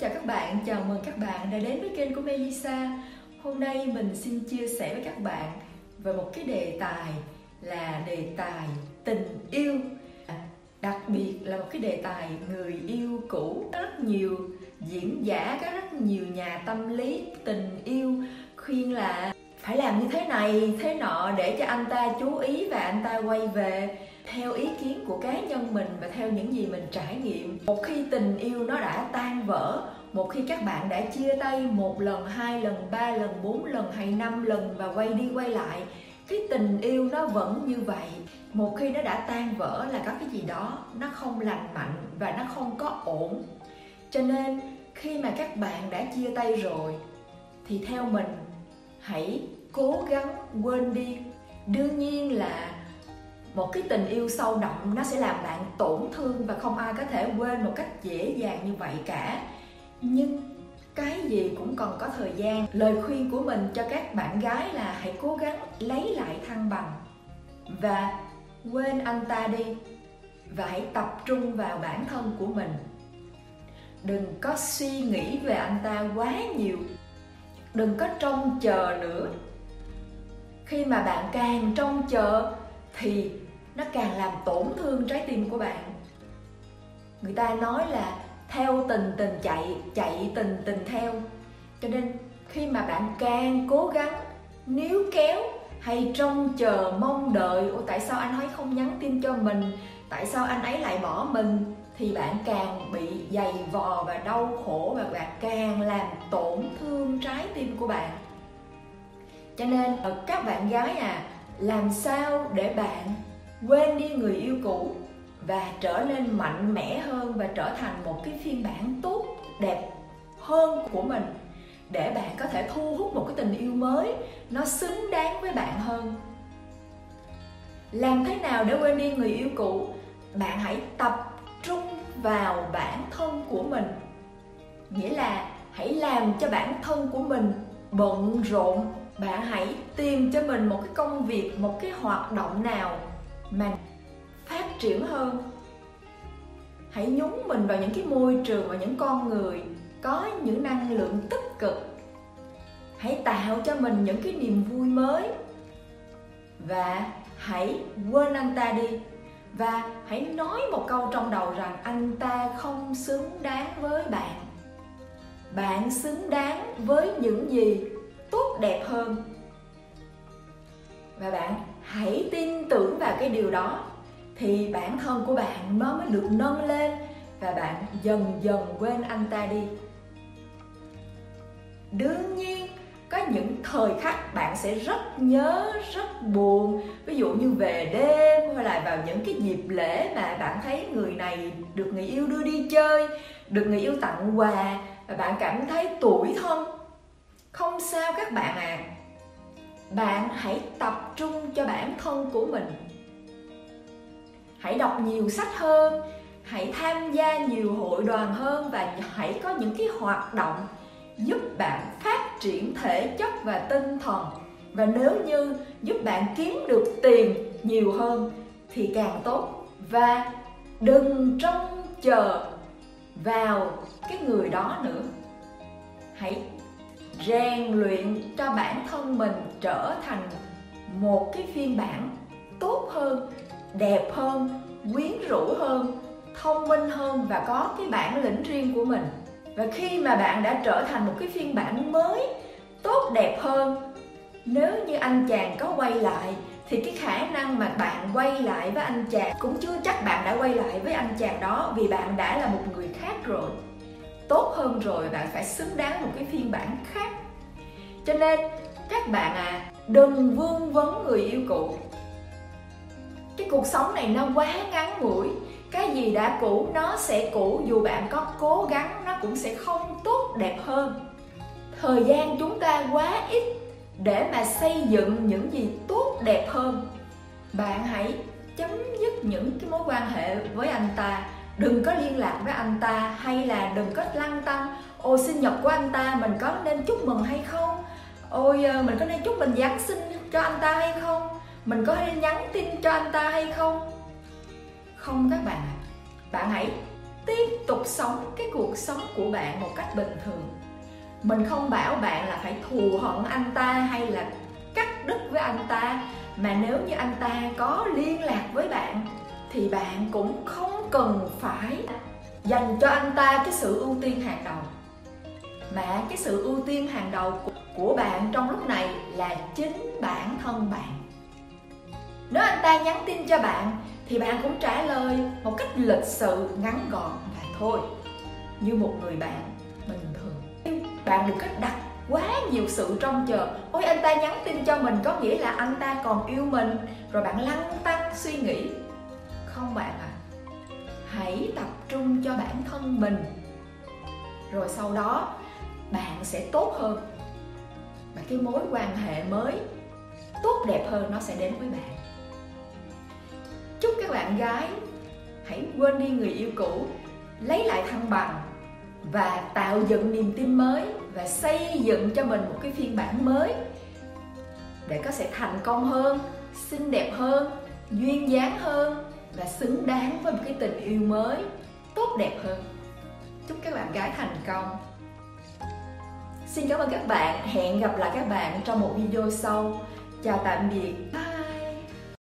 chào các bạn, chào mừng các bạn đã đến với kênh của Melissa Hôm nay mình xin chia sẻ với các bạn về một cái đề tài là đề tài tình yêu. Đặc biệt là một cái đề tài người yêu cũ Có rất nhiều diễn giả, có rất nhiều nhà tâm lý tình yêu. Khuyên là phải làm như thế này, thế nọ để cho anh ta chú ý và anh ta quay về theo ý kiến của cá nhân mình và theo những gì mình trải nghiệm. Một khi tình yêu nó đã tan vỡ một khi các bạn đã chia tay một lần hai lần ba lần bốn lần hay năm lần và quay đi quay lại cái tình yêu nó vẫn như vậy. Một khi nó đã tan vỡ là có cái gì đó nó không lành mạnh và nó không có ổn. Cho nên khi mà các bạn đã chia tay rồi thì theo mình hãy cố gắng quên đi. Đương nhiên là một cái tình yêu sâu đậm, nó sẽ làm bạn tổn thương và không ai có thể quên một cách dễ dàng như vậy cả. Nhưng cái gì cũng cần có thời gian. Lời khuyên của mình cho các bạn gái là hãy cố gắng lấy lại thăng bằng và quên anh ta đi. Và hãy tập trung vào bản thân của mình. Đừng có suy nghĩ về anh ta quá nhiều đừng có trông chờ nữa. Khi mà bạn càng trông chờ thì nó càng làm tổn thương trái tim của bạn. Người ta nói là theo tình tình chạy chạy tình tình theo. Cho nên khi mà bạn càng cố gắng, níu kéo hay trông chờ mong đợi, Ủa, tại sao anh ấy không nhắn tin cho mình? Tại sao anh ấy lại bỏ mình? Thì bạn càng bị dày vò và đau khổ và bạn càng làm tổn thương trái tim của bạn. Cho nên ờ, các bạn gái à làm sao để bạn quên đi người yêu cũ và trở nên mạnh mẽ hơn và trở thành một cái phiên bản tốt, đẹp hơn của mình để bạn có thể thu hút một cái tình yêu mới, nó xứng đáng với bạn hơn. Làm thế nào để quên đi người yêu cũ? Bạn hãy tập vào bản thân của mình. Nghĩa là hãy làm cho bản thân của mình bận rộn. Bạn hãy tìm cho mình một cái công việc, một cái hoạt động nào mà phát triển hơn. Hãy nhúng mình vào những cái môi trường và những con người có những năng lượng tích cực. Hãy tạo cho mình những cái niềm vui mới. Và hãy quên anh ta đi và hãy nói một câu trong đầu rằng anh ta không xứng đáng với bạn. Bạn xứng đáng với những gì tốt đẹp hơn. Và bạn hãy tin tưởng vào cái điều đó, thì bản thân của bạn nó mới được nâng lên và bạn dần dần quên anh ta đi. Đương nhiên có những thời khắc bạn sẽ rất nhớ, rất buồn. Ví dụ như về đêm hay là vào những cái dịp lễ mà bạn thấy người này được người yêu đưa đi chơi, được người yêu tặng quà và bạn cảm thấy tủi thân. Không sao các bạn à bạn hãy tập trung cho bản thân của mình. Hãy đọc nhiều sách hơn, hãy tham gia nhiều hội đoàn hơn và hãy có những cái hoạt động giúp bạn phát triển thể chất và tinh thần. Và nếu như giúp bạn kiếm được tiền nhiều hơn thì càng tốt. Và đừng trông chờ vào cái người đó nữa. Hãy rèn luyện cho bản thân mình trở thành một cái phiên bản tốt hơn, đẹp hơn, quyến rũ hơn, thông minh hơn và có cái bản lĩnh riêng của mình và khi mà bạn đã trở thành một cái phiên bản mới, tốt đẹp hơn, nếu như anh chàng có quay lại, thì cái khả năng mà bạn quay lại với anh chàng cũng chưa chắc bạn đã quay lại với anh chàng đó, vì bạn đã là một người khác rồi. Tốt hơn rồi, bạn phải xứng đáng một cái phiên bản khác. Cho nên, các bạn à đừng vương vấn người yêu cũ. Cái cuộc sống này nó quá ngắn ngủi cái gì đã cũ, nó sẽ cũ. Dù bạn có cố gắng, nó cũng sẽ không tốt đẹp hơn. Thời gian chúng ta quá ít để mà xây dựng những gì tốt đẹp hơn. Bạn hãy chấm dứt những cái mối quan hệ với anh ta. Đừng có liên lạc với anh ta, hay là đừng có lăng tăng ôi sinh nhật của anh ta, mình có nên chúc mừng hay không? Ôi ờ, mình có nên chúc mình giáng sinh cho anh ta hay không? Mình có nên nhắn tin cho anh ta hay không? Không các bạn. Bạn hãy tiếp tục sống cái cuộc sống của bạn một cách bình thường. Mình không bảo bạn là phải thù hận anh ta hay là cắt đứt với anh ta, mà nếu như anh ta có liên lạc với bạn, thì bạn cũng không cần phải dành cho anh ta cái sự ưu tiên hàng đầu. Mà cái sự ưu tiên hàng đầu của bạn trong lúc này là chính bản thân bạn nếu anh ta nhắn tin cho bạn, thì bạn cũng trả lời một cách lịch sự, ngắn gọn và thôi. Như một người bạn bình thường. Bạn đừng có đặt quá nhiều sự trông chờ. Ôi, anh ta nhắn tin cho mình có nghĩa là anh ta còn yêu mình. Rồi bạn lăn tăng suy nghĩ. Không bạn ạ. À. hãy tập trung cho bản thân mình. Rồi sau đó, bạn sẽ tốt hơn. Và cái mối quan hệ mới tốt đẹp hơn nó sẽ đến với bạn chúc các bạn gái hãy quên đi người yêu cũ, lấy lại thăng bằng và tạo dựng niềm tin mới và xây dựng cho mình một cái phiên bản mới để có thể thành công hơn, xinh đẹp hơn, duyên dáng hơn và xứng đáng với một cái tình yêu mới, tốt đẹp hơn. Chúc các bạn gái thành công. Xin cảm ơn các bạn. Hẹn gặp lại các bạn trong một video sau. Chào tạm biệt. Bye.